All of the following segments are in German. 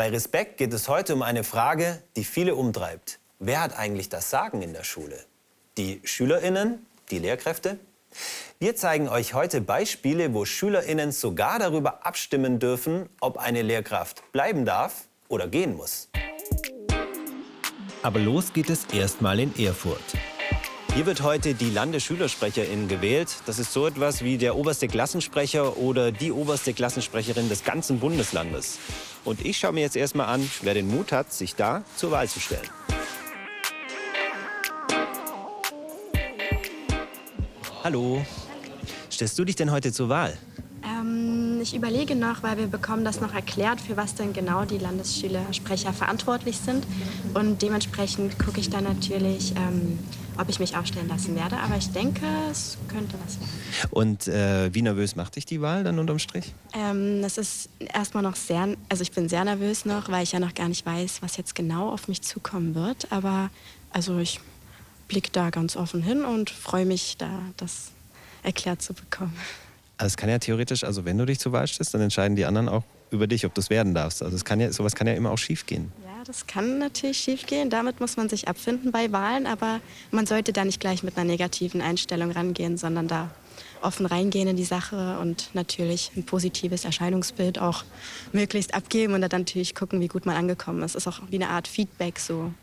Bei Respekt geht es heute um eine Frage, die viele umtreibt. Wer hat eigentlich das Sagen in der Schule? Die SchülerInnen? Die Lehrkräfte? Wir zeigen euch heute Beispiele, wo SchülerInnen sogar darüber abstimmen dürfen, ob eine Lehrkraft bleiben darf oder gehen muss. Aber los geht es erstmal in Erfurt. Hier wird heute die Landesschülersprecherin gewählt. Das ist so etwas wie der oberste Klassensprecher oder die oberste Klassensprecherin des ganzen Bundeslandes. Und ich schaue mir jetzt erstmal an, wer den Mut hat, sich da zur Wahl zu stellen. Hallo. Stellst du dich denn heute zur Wahl? Ähm, ich überlege noch, weil wir bekommen das noch erklärt, für was denn genau die Landesschülersprecher verantwortlich sind. Und dementsprechend gucke ich dann natürlich, ähm, ob ich mich aufstellen lassen werde. Aber ich denke, es könnte was werden. Und äh, wie nervös macht dich die Wahl dann unterm Strich? Ähm, das ist erstmal noch sehr, also ich bin sehr nervös noch, weil ich ja noch gar nicht weiß, was jetzt genau auf mich zukommen wird. Aber also ich blicke da ganz offen hin und freue mich, da das erklärt zu bekommen. Also es kann ja theoretisch, also wenn du dich zur Wahl stellst, dann entscheiden die anderen auch über dich, ob du es werden darfst. Also es kann ja, sowas kann ja immer auch schiefgehen. Ja, das kann natürlich schiefgehen. Damit muss man sich abfinden bei Wahlen, aber man sollte da nicht gleich mit einer negativen Einstellung rangehen, sondern da offen reingehen in die Sache und natürlich ein positives Erscheinungsbild auch möglichst abgeben und dann natürlich gucken, wie gut man angekommen ist. Das ist auch wie eine Art Feedback so.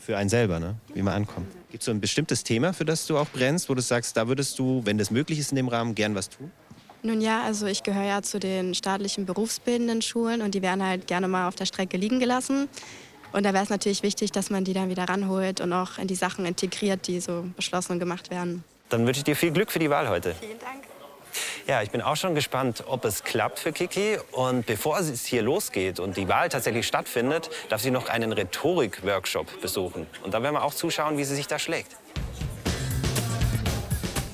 Für einen selber, ne? wie man ankommt. Gibt es so ein bestimmtes Thema, für das du auch brennst, wo du sagst, da würdest du, wenn das möglich ist in dem Rahmen, gern was tun? Nun ja, also ich gehöre ja zu den staatlichen berufsbildenden Schulen und die werden halt gerne mal auf der Strecke liegen gelassen. Und da wäre es natürlich wichtig, dass man die dann wieder ranholt und auch in die Sachen integriert, die so beschlossen und gemacht werden. Dann wünsche ich dir viel Glück für die Wahl heute. Vielen Dank. Ja, ich bin auch schon gespannt, ob es klappt für Kiki. Und bevor es hier losgeht und die Wahl tatsächlich stattfindet, darf sie noch einen Rhetorik-Workshop besuchen. Und da werden wir auch zuschauen, wie sie sich da schlägt.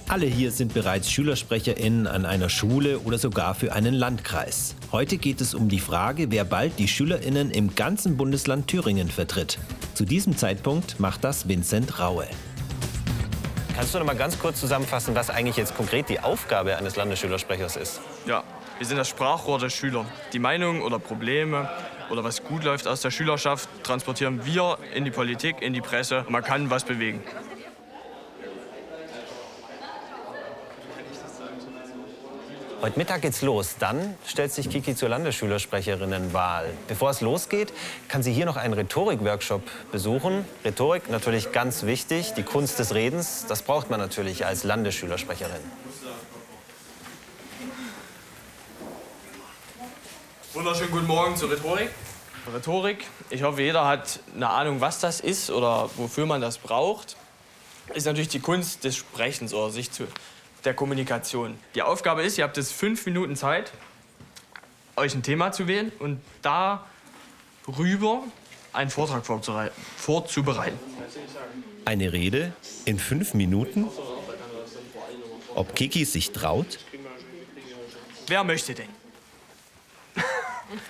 Alle hier sind bereits SchülersprecherInnen an einer Schule oder sogar für einen Landkreis. Heute geht es um die Frage, wer bald die SchülerInnen im ganzen Bundesland Thüringen vertritt. Zu diesem Zeitpunkt macht das Vincent Raue. Kannst du noch mal ganz kurz zusammenfassen, was eigentlich jetzt konkret die Aufgabe eines Landesschülersprechers ist? Ja, wir sind das Sprachrohr der Schüler. Die Meinungen oder Probleme oder was gut läuft aus der Schülerschaft transportieren wir in die Politik, in die Presse. Man kann was bewegen. Heute Mittag geht's los. Dann stellt sich Kiki zur Landesschülersprecherinnenwahl. Bevor es losgeht, kann sie hier noch einen Rhetorik-Workshop besuchen. Rhetorik natürlich ganz wichtig, die Kunst des Redens. Das braucht man natürlich als Landesschülersprecherin. Wunderschönen guten Morgen zur Rhetorik. Rhetorik, ich hoffe, jeder hat eine Ahnung, was das ist oder wofür man das braucht. Ist natürlich die Kunst des Sprechens oder sich zu der Kommunikation. Die Aufgabe ist, ihr habt jetzt fünf Minuten Zeit, euch ein Thema zu wählen und darüber einen Vortrag vorzubereiten. Eine Rede in fünf Minuten? Ob Kiki sich traut? Wer möchte denn?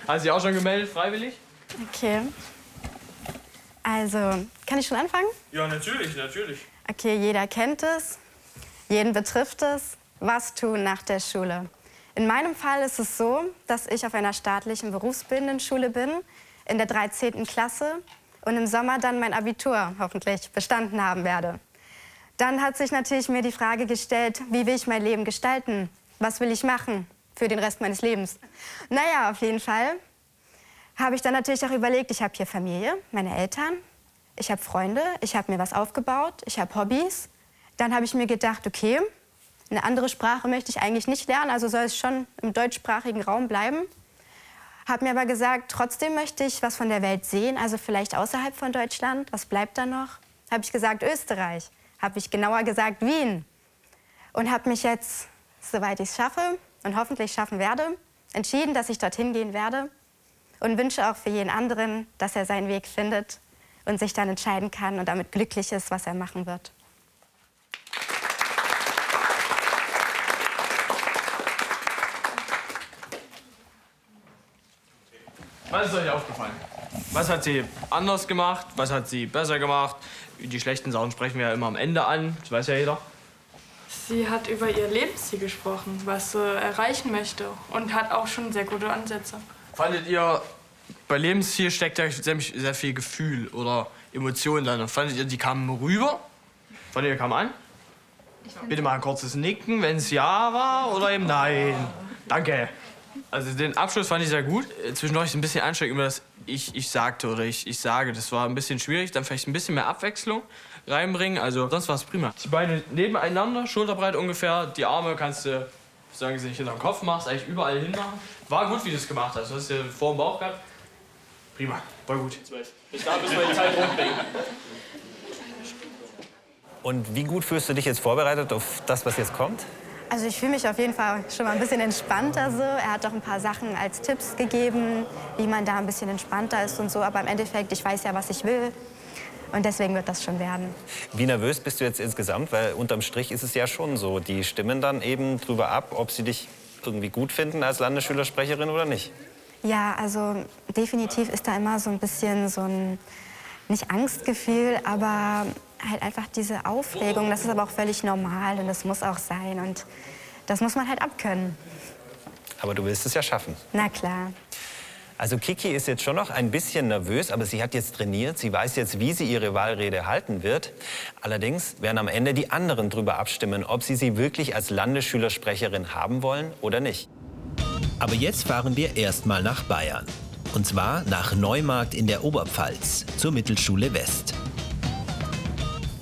Hast du dich auch schon gemeldet, freiwillig? Okay. Also, kann ich schon anfangen? Ja, natürlich, natürlich. Okay, jeder kennt es. Jeden betrifft es, was tun nach der Schule. In meinem Fall ist es so, dass ich auf einer staatlichen berufsbildenden Schule bin, in der 13. Klasse und im Sommer dann mein Abitur hoffentlich bestanden haben werde. Dann hat sich natürlich mir die Frage gestellt, wie will ich mein Leben gestalten? Was will ich machen für den Rest meines Lebens? Naja, auf jeden Fall habe ich dann natürlich auch überlegt, ich habe hier Familie, meine Eltern, ich habe Freunde, ich habe mir was aufgebaut, ich habe Hobbys dann habe ich mir gedacht, okay, eine andere Sprache möchte ich eigentlich nicht lernen, also soll es schon im deutschsprachigen Raum bleiben. Habe mir aber gesagt, trotzdem möchte ich was von der Welt sehen, also vielleicht außerhalb von Deutschland. Was bleibt da noch? Habe ich gesagt Österreich. Habe ich genauer gesagt Wien. Und habe mich jetzt, soweit ich es schaffe und hoffentlich schaffen werde, entschieden, dass ich dorthin gehen werde. Und wünsche auch für jeden anderen, dass er seinen Weg findet und sich dann entscheiden kann und damit glücklich ist, was er machen wird. Was ist euch aufgefallen? Was hat sie anders gemacht? Was hat sie besser gemacht? Die schlechten Sachen sprechen wir ja immer am Ende an. Das weiß ja jeder. Sie hat über ihr Lebensziel gesprochen, was sie erreichen möchte und hat auch schon sehr gute Ansätze. Fandet ihr bei Lebensziel steckt ja sehr, sehr viel Gefühl oder Emotionen dann. Fandet ihr, die kamen rüber? Fandet ihr, kamen an? Bitte mal ein kurzes Nicken, wenn es ja war oder eben nein. Danke. Also den Abschluss fand ich sehr gut. Äh, Zwischendurch ist ein bisschen anstrengend, immer das ich, ich sagte oder ich, ich sage. Das war ein bisschen schwierig. Dann vielleicht ein bisschen mehr Abwechslung reinbringen. Also sonst war es prima. Die Beine nebeneinander, schulterbreit ungefähr. Die Arme kannst du, solange du sie nicht hinter den Kopf machst, eigentlich überall hinmachen. War gut, wie du es gemacht hast. Du hast ja vor dem Bauch gehabt. Prima, war gut. Bis da müssen wir die Zeit rumbringen. Und wie gut fühlst du dich jetzt vorbereitet auf das, was jetzt kommt? Also ich fühle mich auf jeden Fall schon mal ein bisschen entspannter so. Er hat auch ein paar Sachen als Tipps gegeben, wie man da ein bisschen entspannter ist und so. Aber im Endeffekt, ich weiß ja, was ich will. Und deswegen wird das schon werden. Wie nervös bist du jetzt insgesamt? Weil unterm Strich ist es ja schon so, die stimmen dann eben drüber ab, ob sie dich irgendwie gut finden als Landesschülersprecherin oder nicht. Ja, also definitiv ist da immer so ein bisschen so ein, nicht Angstgefühl, aber halt einfach diese Aufregung. Das ist aber auch völlig normal und das muss auch sein. Und das muss man halt abkönnen. Aber du willst es ja schaffen. Na klar. Also Kiki ist jetzt schon noch ein bisschen nervös, aber sie hat jetzt trainiert. Sie weiß jetzt, wie sie ihre Wahlrede halten wird. Allerdings werden am Ende die anderen darüber abstimmen, ob sie sie wirklich als Landesschülersprecherin haben wollen oder nicht. Aber jetzt fahren wir erstmal nach Bayern. Und zwar nach Neumarkt in der Oberpfalz zur Mittelschule West.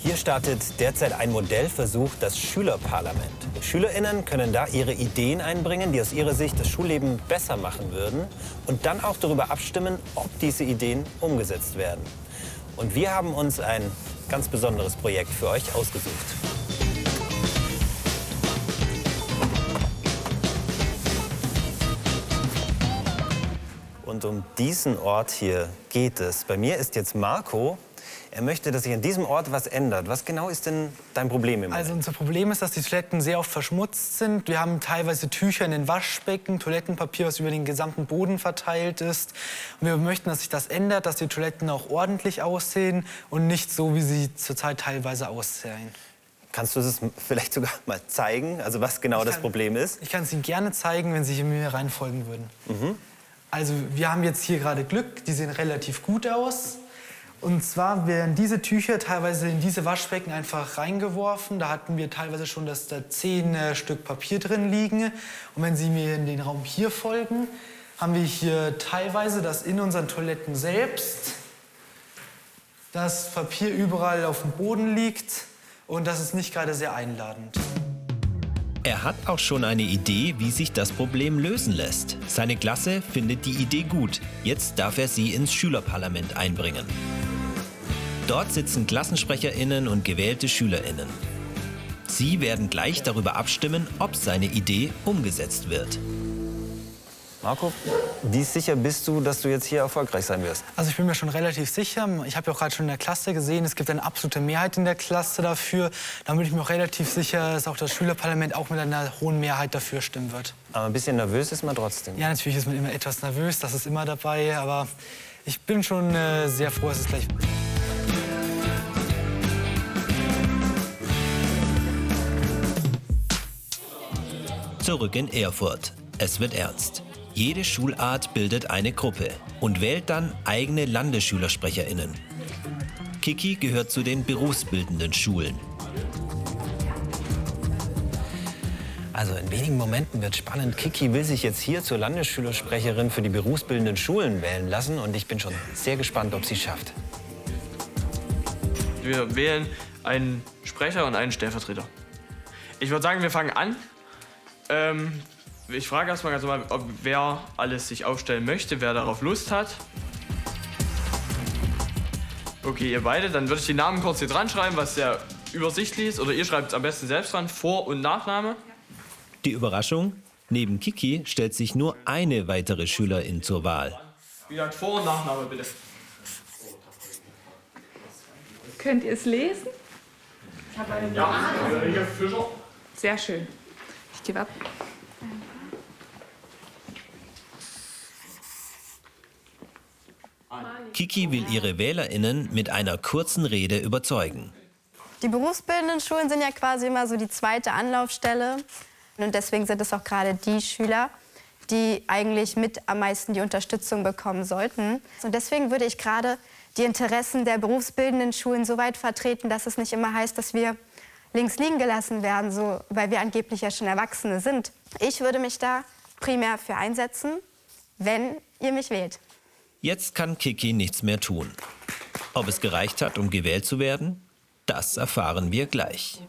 Hier startet derzeit ein Modellversuch, das Schülerparlament. SchülerInnen können da ihre Ideen einbringen, die aus ihrer Sicht das Schulleben besser machen würden und dann auch darüber abstimmen, ob diese Ideen umgesetzt werden. Und wir haben uns ein ganz besonderes Projekt für euch ausgesucht. Und um diesen Ort hier geht es. Bei mir ist jetzt Marco. Er möchte, dass sich an diesem Ort was ändert. Was genau ist denn dein Problem im Moment? Also unser Problem ist, dass die Toiletten sehr oft verschmutzt sind. Wir haben teilweise Tücher in den Waschbecken, Toilettenpapier, was über den gesamten Boden verteilt ist. Und wir möchten, dass sich das ändert, dass die Toiletten auch ordentlich aussehen und nicht so, wie sie zurzeit teilweise aussehen. Kannst du es vielleicht sogar mal zeigen, also was genau das kann- Problem ist? Ich kann es Ihnen gerne zeigen, wenn Sie mir reinfolgen würden. Also wir haben jetzt hier gerade Glück, die sehen relativ gut aus. Und zwar werden diese Tücher teilweise in diese Waschbecken einfach reingeworfen. Da hatten wir teilweise schon, dass da zehn äh, Stück Papier drin liegen. Und wenn Sie mir in den Raum hier folgen, haben wir hier teilweise, dass in unseren Toiletten selbst das Papier überall auf dem Boden liegt. Und das ist nicht gerade sehr einladend. Er hat auch schon eine Idee, wie sich das Problem lösen lässt. Seine Klasse findet die Idee gut. Jetzt darf er sie ins Schülerparlament einbringen. Dort sitzen Klassensprecherinnen und gewählte Schülerinnen. Sie werden gleich darüber abstimmen, ob seine Idee umgesetzt wird. Marco, wie sicher bist du, dass du jetzt hier erfolgreich sein wirst? Also ich bin mir schon relativ sicher. Ich habe ja auch gerade schon in der Klasse gesehen, es gibt eine absolute Mehrheit in der Klasse dafür. Da bin ich mir auch relativ sicher, dass auch das Schülerparlament auch mit einer hohen Mehrheit dafür stimmen wird. Aber ein bisschen nervös ist man trotzdem. Ja, natürlich ist man immer etwas nervös, das ist immer dabei, aber ich bin schon äh, sehr froh, dass es gleich... Zurück in Erfurt. Es wird ernst. Jede Schulart bildet eine Gruppe und wählt dann eigene Landesschülersprecherinnen. Kiki gehört zu den berufsbildenden Schulen. Also in wenigen Momenten wird spannend. Kiki will sich jetzt hier zur Landesschülersprecherin für die berufsbildenden Schulen wählen lassen und ich bin schon sehr gespannt, ob sie es schafft. Wir wählen einen Sprecher und einen Stellvertreter. Ich würde sagen, wir fangen an. Ähm, ich frage erstmal ganz normal, ob wer alles sich aufstellen möchte, wer darauf Lust hat. Okay, ihr beide, dann würde ich die Namen kurz hier dran schreiben, was sehr übersichtlich ist. Oder ihr schreibt es am besten selbst dran, Vor- und Nachname. Die Überraschung? Neben Kiki stellt sich nur eine weitere Schülerin zur Wahl. Wie gesagt, Vor- und Nachname bitte. Könnt ihr es lesen? Ja, Ulrike Fischer. Sehr schön. Gebe ab. Kiki will ihre WählerInnen mit einer kurzen Rede überzeugen. Die berufsbildenden Schulen sind ja quasi immer so die zweite Anlaufstelle. Und deswegen sind es auch gerade die Schüler, die eigentlich mit am meisten die Unterstützung bekommen sollten. Und deswegen würde ich gerade die Interessen der berufsbildenden Schulen so weit vertreten, dass es nicht immer heißt, dass wir links liegen gelassen werden, so, weil wir angeblich ja schon Erwachsene sind. Ich würde mich da primär für einsetzen, wenn ihr mich wählt. Jetzt kann Kiki nichts mehr tun. Ob es gereicht hat, um gewählt zu werden, das erfahren wir gleich.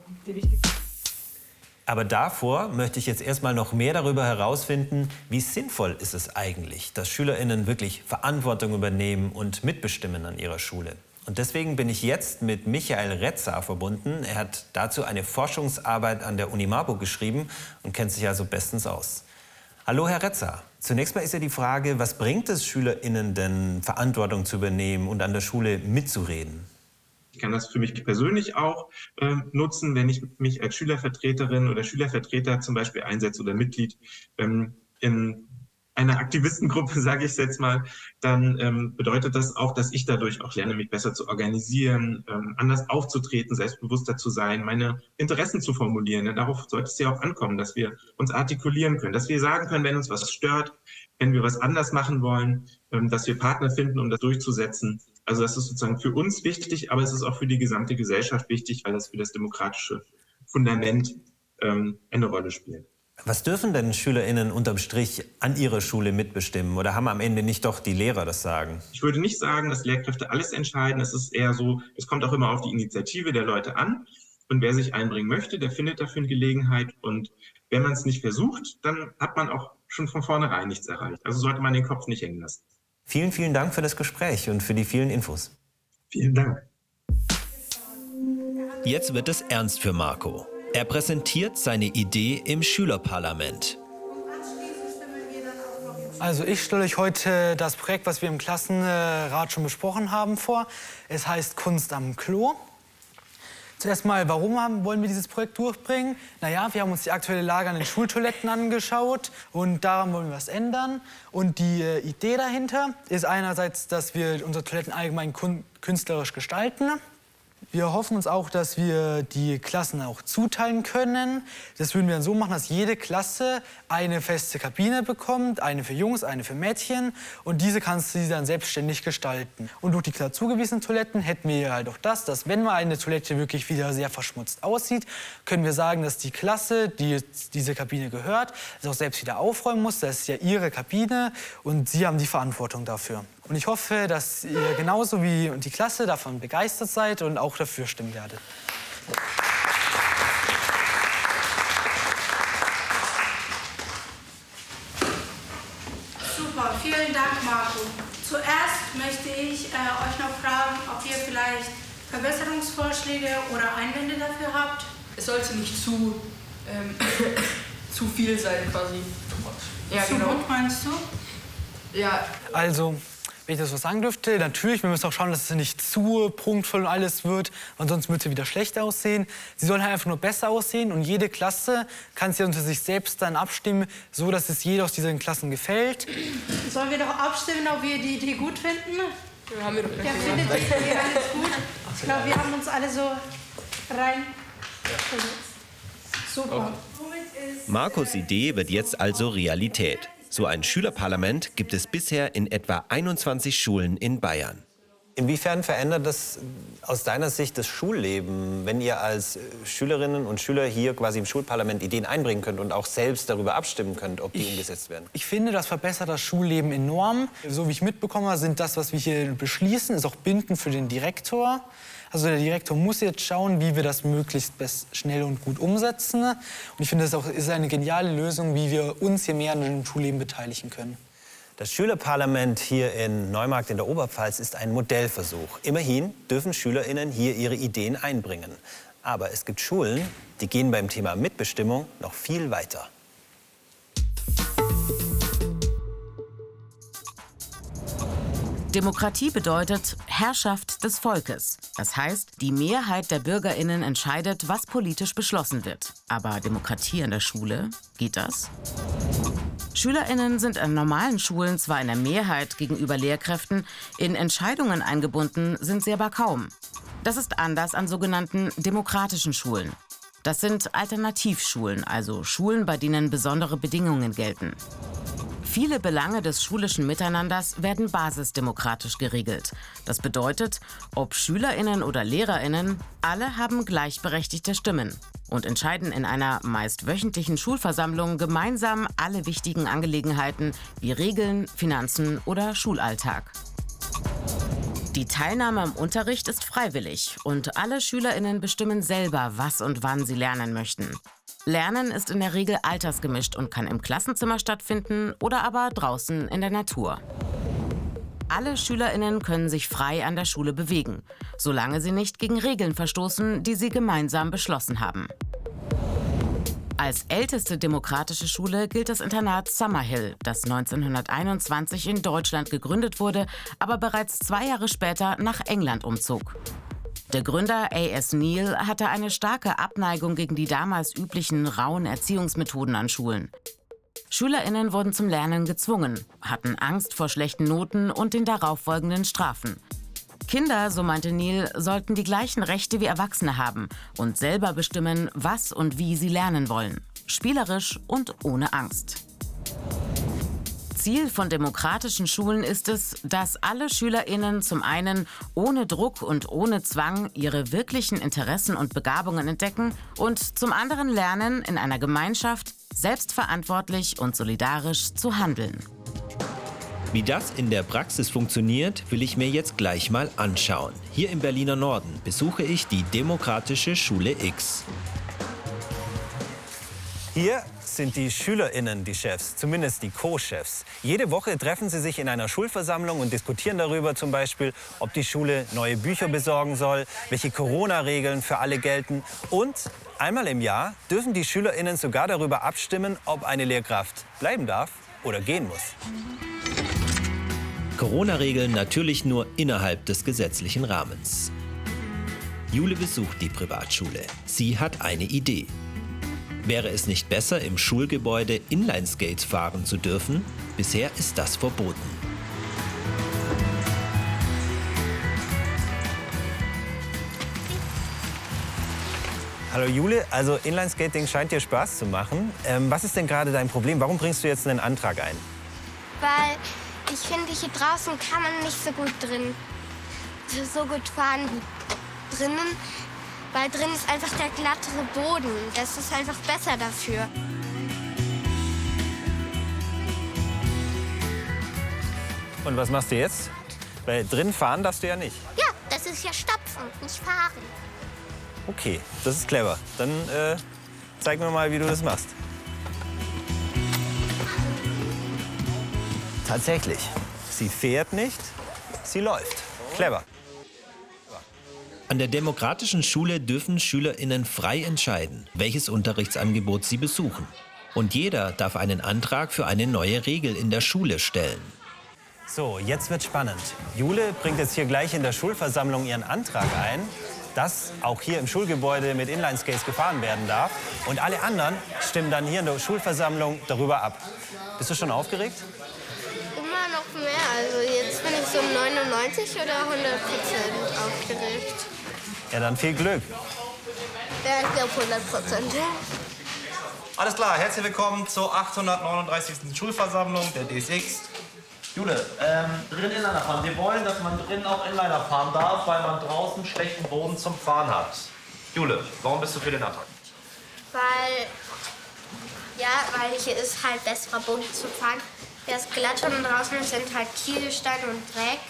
Aber davor möchte ich jetzt erstmal noch mehr darüber herausfinden, wie sinnvoll ist es eigentlich, dass SchülerInnen wirklich Verantwortung übernehmen und mitbestimmen an ihrer Schule. Und deswegen bin ich jetzt mit Michael Retzer verbunden. Er hat dazu eine Forschungsarbeit an der Uni Marburg geschrieben und kennt sich also bestens aus. Hallo, Herr Retzer. Zunächst mal ist ja die Frage, was bringt es SchülerInnen denn, Verantwortung zu übernehmen und an der Schule mitzureden? Ich kann das für mich persönlich auch äh, nutzen, wenn ich mich als Schülervertreterin oder Schülervertreter zum Beispiel einsetze oder Mitglied ähm, in einer Aktivistengruppe, sage ich jetzt mal, dann ähm, bedeutet das auch, dass ich dadurch auch lerne, mich besser zu organisieren, ähm, anders aufzutreten, selbstbewusster zu sein, meine Interessen zu formulieren. Ja, darauf sollte es ja auch ankommen, dass wir uns artikulieren können, dass wir sagen können, wenn uns was stört, wenn wir was anders machen wollen, ähm, dass wir Partner finden, um das durchzusetzen. Also das ist sozusagen für uns wichtig, aber es ist auch für die gesamte Gesellschaft wichtig, weil das für das demokratische Fundament ähm, eine Rolle spielt. Was dürfen denn SchülerInnen unterm Strich an ihrer Schule mitbestimmen? Oder haben am Ende nicht doch die Lehrer das Sagen? Ich würde nicht sagen, dass Lehrkräfte alles entscheiden. Es ist eher so, es kommt auch immer auf die Initiative der Leute an. Und wer sich einbringen möchte, der findet dafür eine Gelegenheit. Und wenn man es nicht versucht, dann hat man auch schon von vornherein nichts erreicht. Also sollte man den Kopf nicht hängen lassen. Vielen, vielen Dank für das Gespräch und für die vielen Infos. Vielen Dank. Jetzt wird es ernst für Marco. Er präsentiert seine Idee im Schülerparlament. Also ich stelle euch heute das Projekt, was wir im Klassenrat schon besprochen haben, vor. Es heißt Kunst am Klo. Zuerst mal, warum haben, wollen wir dieses Projekt durchbringen? Naja, wir haben uns die aktuelle Lage an den Schultoiletten angeschaut und daran wollen wir was ändern. Und die äh, Idee dahinter ist einerseits, dass wir unsere Toiletten allgemein künstlerisch gestalten. Wir hoffen uns auch, dass wir die Klassen auch zuteilen können. Das würden wir dann so machen, dass jede Klasse eine feste Kabine bekommt, eine für Jungs, eine für Mädchen. Und diese kannst du dann selbstständig gestalten. Und durch die klar zugewiesenen Toiletten hätten wir halt auch das, dass wenn mal eine Toilette wirklich wieder sehr verschmutzt aussieht, können wir sagen, dass die Klasse, die diese Kabine gehört, das auch selbst wieder aufräumen muss. Das ist ja ihre Kabine und sie haben die Verantwortung dafür. Und ich hoffe, dass ihr genauso wie die Klasse davon begeistert seid und auch dafür stimmen werdet. Super, vielen Dank, Marco. Zuerst möchte ich äh, euch noch fragen, ob ihr vielleicht Verbesserungsvorschläge oder Einwände dafür habt. Es sollte nicht zu, ähm, zu viel sein, quasi. Ja, zu genau. gut meinst du? Ja. Also, wenn ich das so sagen dürfte, natürlich, wir müssen auch schauen, dass es nicht zu prunkvoll und alles wird, ansonsten wird sie wieder schlecht aussehen. Sie soll halt einfach nur besser aussehen und jede Klasse kann sich unter sich selbst dann abstimmen, so dass es jeder aus diesen Klassen gefällt. Sollen wir doch abstimmen, ob wir die Idee gut finden? Ja, haben wir doch ja, findet die Idee alles gut? Ich glaube, wir haben uns alle so rein. Super. Markus Idee wird jetzt also Realität. So ein Schülerparlament gibt es bisher in etwa 21 Schulen in Bayern. Inwiefern verändert das aus deiner Sicht das Schulleben, wenn ihr als Schülerinnen und Schüler hier quasi im Schulparlament Ideen einbringen könnt und auch selbst darüber abstimmen könnt, ob die ich, umgesetzt werden? Ich finde, das verbessert das Schulleben enorm. So wie ich mitbekomme, sind das, was wir hier beschließen, ist auch bindend für den Direktor. Also der Direktor muss jetzt schauen, wie wir das möglichst schnell und gut umsetzen. Und ich finde, das ist, auch, ist eine geniale Lösung, wie wir uns hier mehr an dem Schulleben beteiligen können. Das Schülerparlament hier in Neumarkt in der Oberpfalz ist ein Modellversuch. Immerhin dürfen SchülerInnen hier ihre Ideen einbringen. Aber es gibt Schulen, die gehen beim Thema Mitbestimmung noch viel weiter. Demokratie bedeutet Herrschaft des Volkes. Das heißt, die Mehrheit der Bürgerinnen entscheidet, was politisch beschlossen wird. Aber Demokratie an der Schule, geht das? Schülerinnen sind an normalen Schulen zwar in der Mehrheit gegenüber Lehrkräften, in Entscheidungen eingebunden sind sie aber kaum. Das ist anders an sogenannten demokratischen Schulen. Das sind Alternativschulen, also Schulen, bei denen besondere Bedingungen gelten. Viele Belange des schulischen Miteinanders werden basisdemokratisch geregelt. Das bedeutet, ob Schülerinnen oder Lehrerinnen, alle haben gleichberechtigte Stimmen und entscheiden in einer meist wöchentlichen Schulversammlung gemeinsam alle wichtigen Angelegenheiten wie Regeln, Finanzen oder Schulalltag. Die Teilnahme am Unterricht ist freiwillig und alle Schülerinnen bestimmen selber, was und wann sie lernen möchten. Lernen ist in der Regel altersgemischt und kann im Klassenzimmer stattfinden oder aber draußen in der Natur. Alle Schülerinnen können sich frei an der Schule bewegen, solange sie nicht gegen Regeln verstoßen, die sie gemeinsam beschlossen haben. Als älteste demokratische Schule gilt das Internat Summerhill, das 1921 in Deutschland gegründet wurde, aber bereits zwei Jahre später nach England umzog. Der Gründer A.S. Neal hatte eine starke Abneigung gegen die damals üblichen rauen Erziehungsmethoden an Schulen. Schülerinnen wurden zum Lernen gezwungen, hatten Angst vor schlechten Noten und den darauffolgenden Strafen. Kinder, so meinte Neil, sollten die gleichen Rechte wie Erwachsene haben und selber bestimmen, was und wie sie lernen wollen. Spielerisch und ohne Angst. Ziel von demokratischen Schulen ist es, dass alle SchülerInnen zum einen ohne Druck und ohne Zwang ihre wirklichen Interessen und Begabungen entdecken und zum anderen lernen, in einer Gemeinschaft selbstverantwortlich und solidarisch zu handeln. Wie das in der Praxis funktioniert, will ich mir jetzt gleich mal anschauen. Hier im Berliner Norden besuche ich die Demokratische Schule X. Hier sind die SchülerInnen die Chefs, zumindest die Co-Chefs. Jede Woche treffen sie sich in einer Schulversammlung und diskutieren darüber zum Beispiel, ob die Schule neue Bücher besorgen soll, welche Corona-Regeln für alle gelten. Und einmal im Jahr dürfen die SchülerInnen sogar darüber abstimmen, ob eine Lehrkraft bleiben darf oder gehen muss. Corona-Regeln natürlich nur innerhalb des gesetzlichen Rahmens. Jule besucht die Privatschule. Sie hat eine Idee. Wäre es nicht besser, im Schulgebäude Inlineskates fahren zu dürfen? Bisher ist das verboten. Hallo Jule, also Inlineskating scheint dir Spaß zu machen. Ähm, was ist denn gerade dein Problem? Warum bringst du jetzt einen Antrag ein? Weil ich finde, hier draußen kann man nicht so gut drin, so gut fahren wie drinnen. Weil drin ist einfach der glattere Boden. Das ist einfach besser dafür. Und was machst du jetzt? Weil drin fahren darfst du ja nicht. Ja, das ist ja stapfen, nicht fahren. Okay, das ist clever. Dann äh, zeig mir mal, wie du das machst. Tatsächlich. Sie fährt nicht, sie läuft. Clever. An der demokratischen Schule dürfen SchülerInnen frei entscheiden, welches Unterrichtsangebot sie besuchen. Und jeder darf einen Antrag für eine neue Regel in der Schule stellen. So, jetzt wird spannend. Jule bringt jetzt hier gleich in der Schulversammlung ihren Antrag ein, dass auch hier im Schulgebäude mit Inlineskates gefahren werden darf. Und alle anderen stimmen dann hier in der Schulversammlung darüber ab. Bist du schon aufgeregt? Immer noch mehr. Also jetzt bin ich so 99 oder 100 Prozent aufgeregt. Ja, dann viel Glück. Ja, ich glaube 100 Prozent. Alles klar, herzlich willkommen zur 839. Schulversammlung der DSX. Jule, ähm, drin Inliner fahren. Wir wollen, dass man drin auch Inliner fahren darf, weil man draußen schlechten Boden zum Fahren hat. Jule, warum bist du für den Antrag? Weil, ja, weil hier ist halt besserer Boden zu fahren. Der ist glatt und draußen sind halt Kieselsteine und Dreck.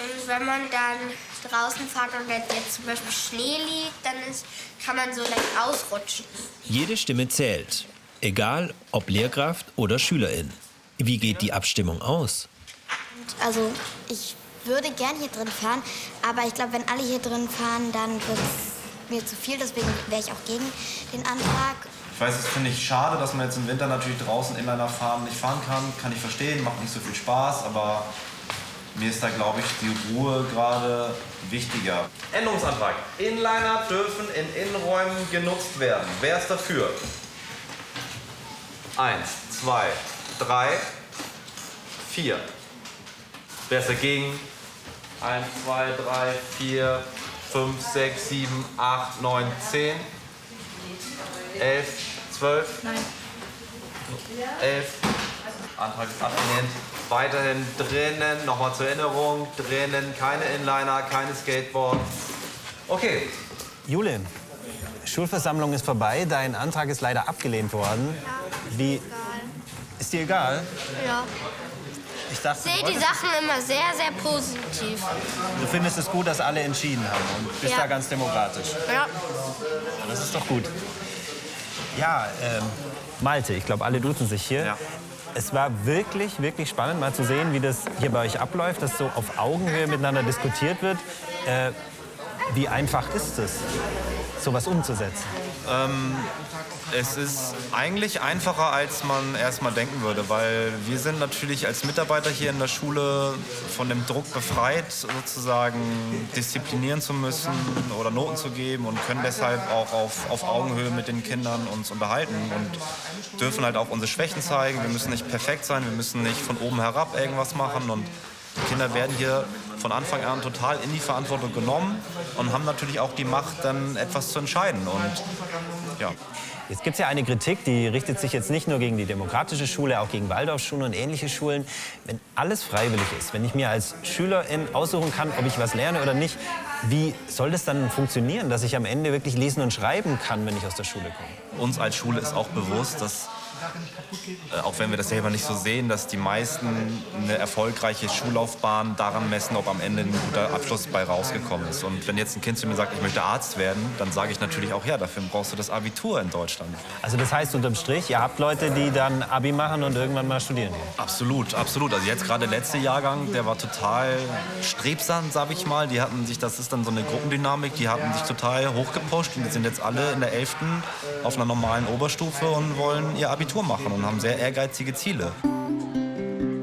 Und wenn man dann draußen fährt und wenn jetzt zum Beispiel Schnee liegt, dann ist, kann man so leicht ausrutschen. Jede Stimme zählt, egal ob Lehrkraft oder Schülerin. Wie geht die Abstimmung aus? Also ich würde gern hier drin fahren, aber ich glaube, wenn alle hier drin fahren, dann wird es mir zu viel. Deswegen wäre ich auch gegen den Antrag. Ich weiß, das finde ich schade, dass man jetzt im Winter natürlich draußen Inliner fahren nicht fahren kann. Kann ich verstehen, macht nicht so viel Spaß, aber mir ist da, glaube ich, die Ruhe gerade wichtiger. Änderungsantrag. Inliner dürfen in Innenräumen genutzt werden. Wer ist dafür? Eins, zwei, drei, vier. Wer ist dagegen? Eins, zwei, drei, vier, fünf, sechs, sieben, acht, neun, zehn. Elf, zwölf. Nein. Elf, Antrag ist abgelehnt. Weiterhin drinnen, nochmal zur Erinnerung, drinnen keine Inliner, keine Skateboard. Okay. Jule, Schulversammlung ist vorbei. Dein Antrag ist leider abgelehnt worden. Wie? Ist dir egal? Ja. Ich dachte, Ich sehe die Sachen immer sehr, sehr positiv. du findest es gut, dass alle entschieden haben und bist Ja. da ganz demokratisch. Ja. Das ist doch gut. Ja, ähm, Malte, ich glaube, alle duzen sich hier. Es war wirklich, wirklich spannend, mal zu sehen, wie das hier bei euch abläuft, dass so auf Augenhöhe miteinander diskutiert wird. Äh, wie einfach ist es, sowas umzusetzen? Ähm, es ist eigentlich einfacher, als man erstmal denken würde, weil wir sind natürlich als Mitarbeiter hier in der Schule von dem Druck befreit, sozusagen disziplinieren zu müssen oder Noten zu geben und können deshalb auch auf, auf Augenhöhe mit den Kindern uns unterhalten und dürfen halt auch unsere Schwächen zeigen. Wir müssen nicht perfekt sein, wir müssen nicht von oben herab irgendwas machen und die Kinder werden hier von Anfang an total in die Verantwortung genommen und haben natürlich auch die Macht, dann etwas zu entscheiden. Und ja. Jetzt gibt es ja eine Kritik, die richtet sich jetzt nicht nur gegen die demokratische Schule, auch gegen Waldorfschulen und ähnliche Schulen. Wenn alles freiwillig ist, wenn ich mir als Schülerin aussuchen kann, ob ich was lerne oder nicht, wie soll das dann funktionieren, dass ich am Ende wirklich lesen und schreiben kann, wenn ich aus der Schule komme? Uns als Schule ist auch bewusst, dass, auch wenn wir das selber nicht so sehen, dass die meisten eine erfolgreiche Schullaufbahn daran messen, ob am Ende ein guter Abschluss bei rausgekommen ist. Und wenn jetzt ein Kind zu mir sagt, ich möchte Arzt werden, dann sage ich natürlich auch, ja, dafür brauchst du das Abitur in Deutschland. Also das heißt unterm Strich, ihr habt Leute, die dann Abi machen und irgendwann mal studieren gehen. Absolut, absolut. Also jetzt gerade der letzte Jahrgang, der war total strebsam, sag ich mal. Die hatten sich, das ist dann so eine Gruppendynamik, die hatten sich total hochgepusht und die sind jetzt alle in der 11. auf einer normalen Oberstufe und wollen ihr Abitur machen und haben sehr ehrgeizige Ziele.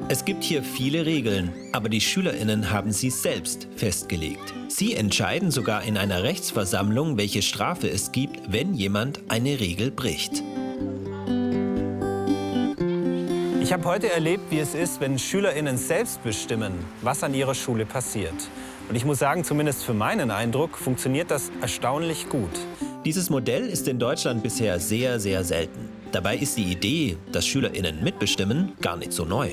Es gibt hier viele Regeln, aber die SchülerInnen haben sie selbst festgelegt. Sie entscheiden sogar in einer Rechtsversammlung, welche Strafe es gibt, wenn jemand eine Regel bricht. Ich habe heute erlebt, wie es ist, wenn SchülerInnen selbst bestimmen, was an ihrer Schule passiert. Und ich muss sagen, zumindest für meinen Eindruck, funktioniert das erstaunlich gut. Dieses Modell ist in Deutschland bisher sehr, sehr selten. Dabei ist die Idee, dass SchülerInnen mitbestimmen, gar nicht so neu.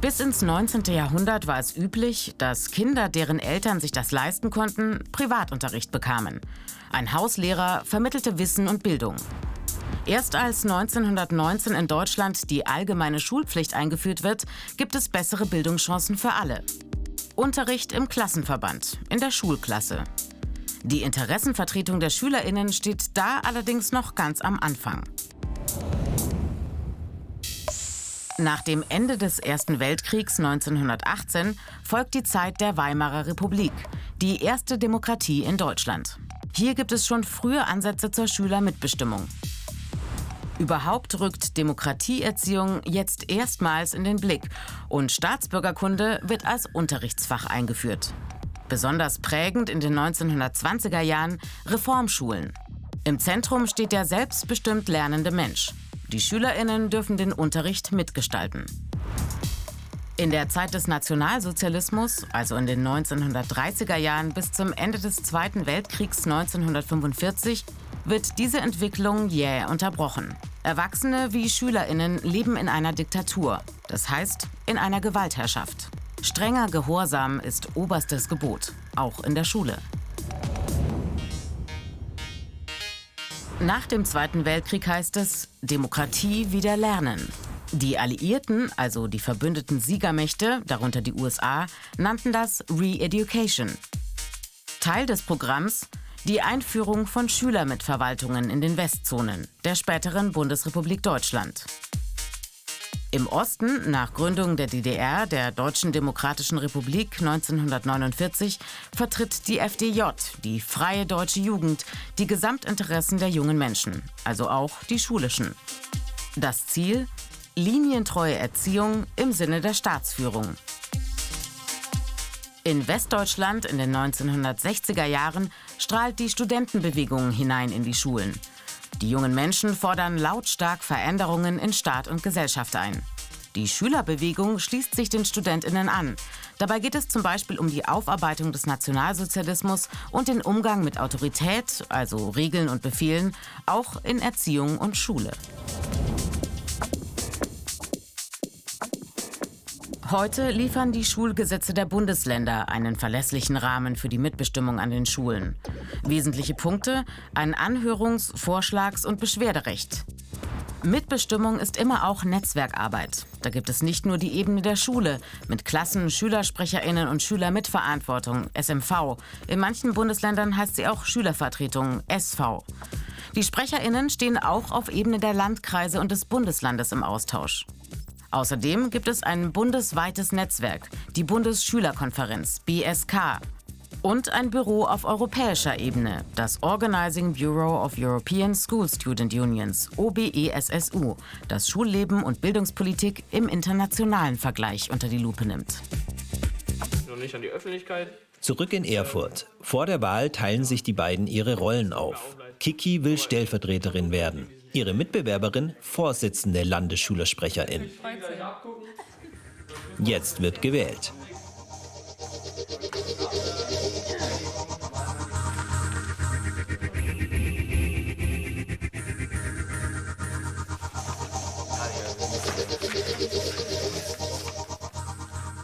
Bis ins 19. Jahrhundert war es üblich, dass Kinder, deren Eltern sich das leisten konnten, Privatunterricht bekamen. Ein Hauslehrer vermittelte Wissen und Bildung. Erst als 1919 in Deutschland die allgemeine Schulpflicht eingeführt wird, gibt es bessere Bildungschancen für alle. Unterricht im Klassenverband, in der Schulklasse. Die Interessenvertretung der Schülerinnen steht da allerdings noch ganz am Anfang. Nach dem Ende des Ersten Weltkriegs 1918 folgt die Zeit der Weimarer Republik, die erste Demokratie in Deutschland. Hier gibt es schon frühe Ansätze zur Schülermitbestimmung. Überhaupt rückt Demokratieerziehung jetzt erstmals in den Blick und Staatsbürgerkunde wird als Unterrichtsfach eingeführt. Besonders prägend in den 1920er Jahren Reformschulen. Im Zentrum steht der selbstbestimmt lernende Mensch. Die Schülerinnen dürfen den Unterricht mitgestalten. In der Zeit des Nationalsozialismus, also in den 1930er Jahren bis zum Ende des Zweiten Weltkriegs 1945, wird diese Entwicklung jäh unterbrochen. Erwachsene wie Schülerinnen leben in einer Diktatur, das heißt in einer Gewaltherrschaft. Strenger Gehorsam ist oberstes Gebot, auch in der Schule. Nach dem Zweiten Weltkrieg heißt es Demokratie wieder lernen. Die Alliierten, also die verbündeten Siegermächte, darunter die USA, nannten das Re-Education. Teil des Programms die Einführung von Schülermitverwaltungen in den Westzonen der späteren Bundesrepublik Deutschland. Im Osten, nach Gründung der DDR, der Deutschen Demokratischen Republik 1949, vertritt die FDJ, die Freie Deutsche Jugend, die Gesamtinteressen der jungen Menschen, also auch die schulischen. Das Ziel? Linientreue Erziehung im Sinne der Staatsführung. In Westdeutschland in den 1960er Jahren strahlt die Studentenbewegung hinein in die Schulen. Die jungen Menschen fordern lautstark Veränderungen in Staat und Gesellschaft ein. Die Schülerbewegung schließt sich den Studentinnen an. Dabei geht es zum Beispiel um die Aufarbeitung des Nationalsozialismus und den Umgang mit Autorität, also Regeln und Befehlen, auch in Erziehung und Schule. Heute liefern die Schulgesetze der Bundesländer einen verlässlichen Rahmen für die Mitbestimmung an den Schulen. Wesentliche Punkte: ein Anhörungs-, Vorschlags- und Beschwerderecht. Mitbestimmung ist immer auch Netzwerkarbeit. Da gibt es nicht nur die Ebene der Schule mit Klassen, Schülersprecherinnen und Schülermitverantwortung, SMV. In manchen Bundesländern heißt sie auch Schülervertretung, SV. Die Sprecherinnen stehen auch auf Ebene der Landkreise und des Bundeslandes im Austausch. Außerdem gibt es ein bundesweites Netzwerk, die Bundesschülerkonferenz BSK. Und ein Büro auf europäischer Ebene, das Organizing Bureau of European School Student Unions, OBESSU, das Schulleben und Bildungspolitik im internationalen Vergleich unter die Lupe nimmt. Noch nicht an die Öffentlichkeit. Zurück in Erfurt. Vor der Wahl teilen sich die beiden ihre Rollen auf. Kiki will Stellvertreterin werden. Ihre Mitbewerberin Vorsitzende Landesschülersprecherin. Jetzt wird gewählt.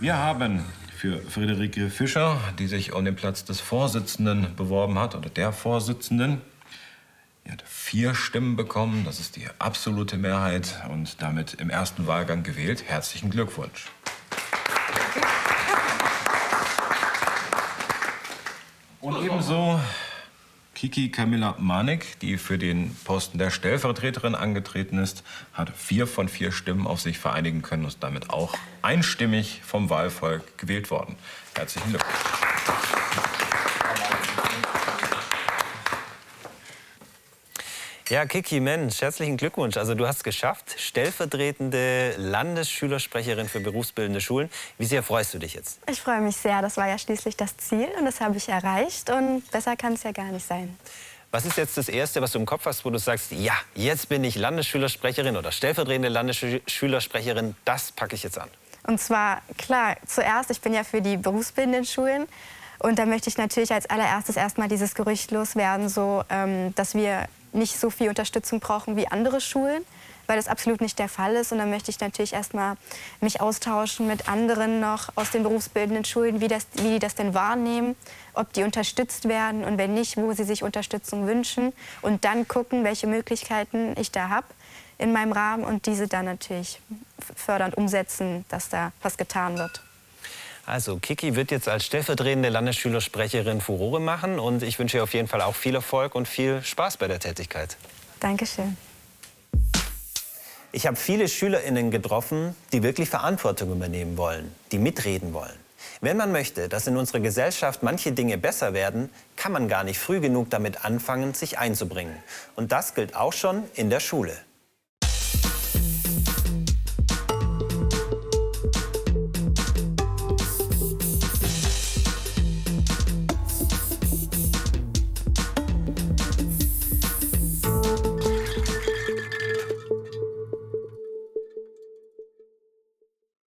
Wir haben für Friederike Fischer, die sich um den Platz des Vorsitzenden beworben hat, oder der Vorsitzenden, vier Stimmen bekommen. Das ist die absolute Mehrheit und damit im ersten Wahlgang gewählt. Herzlichen Glückwunsch. Und ebenso Kiki Camilla Manik, die für den Posten der Stellvertreterin angetreten ist, hat vier von vier Stimmen auf sich vereinigen können und ist damit auch einstimmig vom Wahlvolk gewählt worden. Herzlichen Glückwunsch. Ja, Kiki, Mensch, herzlichen Glückwunsch. Also du hast geschafft, stellvertretende Landesschülersprecherin für berufsbildende Schulen. Wie sehr freust du dich jetzt? Ich freue mich sehr. Das war ja schließlich das Ziel und das habe ich erreicht. Und besser kann es ja gar nicht sein. Was ist jetzt das Erste, was du im Kopf hast, wo du sagst, ja, jetzt bin ich Landesschülersprecherin oder stellvertretende Landesschülersprecherin, das packe ich jetzt an? Und zwar, klar, zuerst, ich bin ja für die berufsbildenden Schulen. Und da möchte ich natürlich als allererstes erstmal dieses Gerücht loswerden, so, ähm, dass wir nicht so viel Unterstützung brauchen wie andere Schulen, weil das absolut nicht der Fall ist. Und dann möchte ich natürlich erstmal mich austauschen mit anderen noch aus den berufsbildenden Schulen, wie, das, wie die das denn wahrnehmen, ob die unterstützt werden und wenn nicht, wo sie sich Unterstützung wünschen. Und dann gucken, welche Möglichkeiten ich da habe in meinem Rahmen und diese dann natürlich fördernd umsetzen, dass da was getan wird. Also Kiki wird jetzt als stellvertretende Landesschülersprecherin Furore machen und ich wünsche ihr auf jeden Fall auch viel Erfolg und viel Spaß bei der Tätigkeit. Dankeschön. Ich habe viele SchülerInnen getroffen, die wirklich Verantwortung übernehmen wollen, die mitreden wollen. Wenn man möchte, dass in unserer Gesellschaft manche Dinge besser werden, kann man gar nicht früh genug damit anfangen, sich einzubringen. Und das gilt auch schon in der Schule.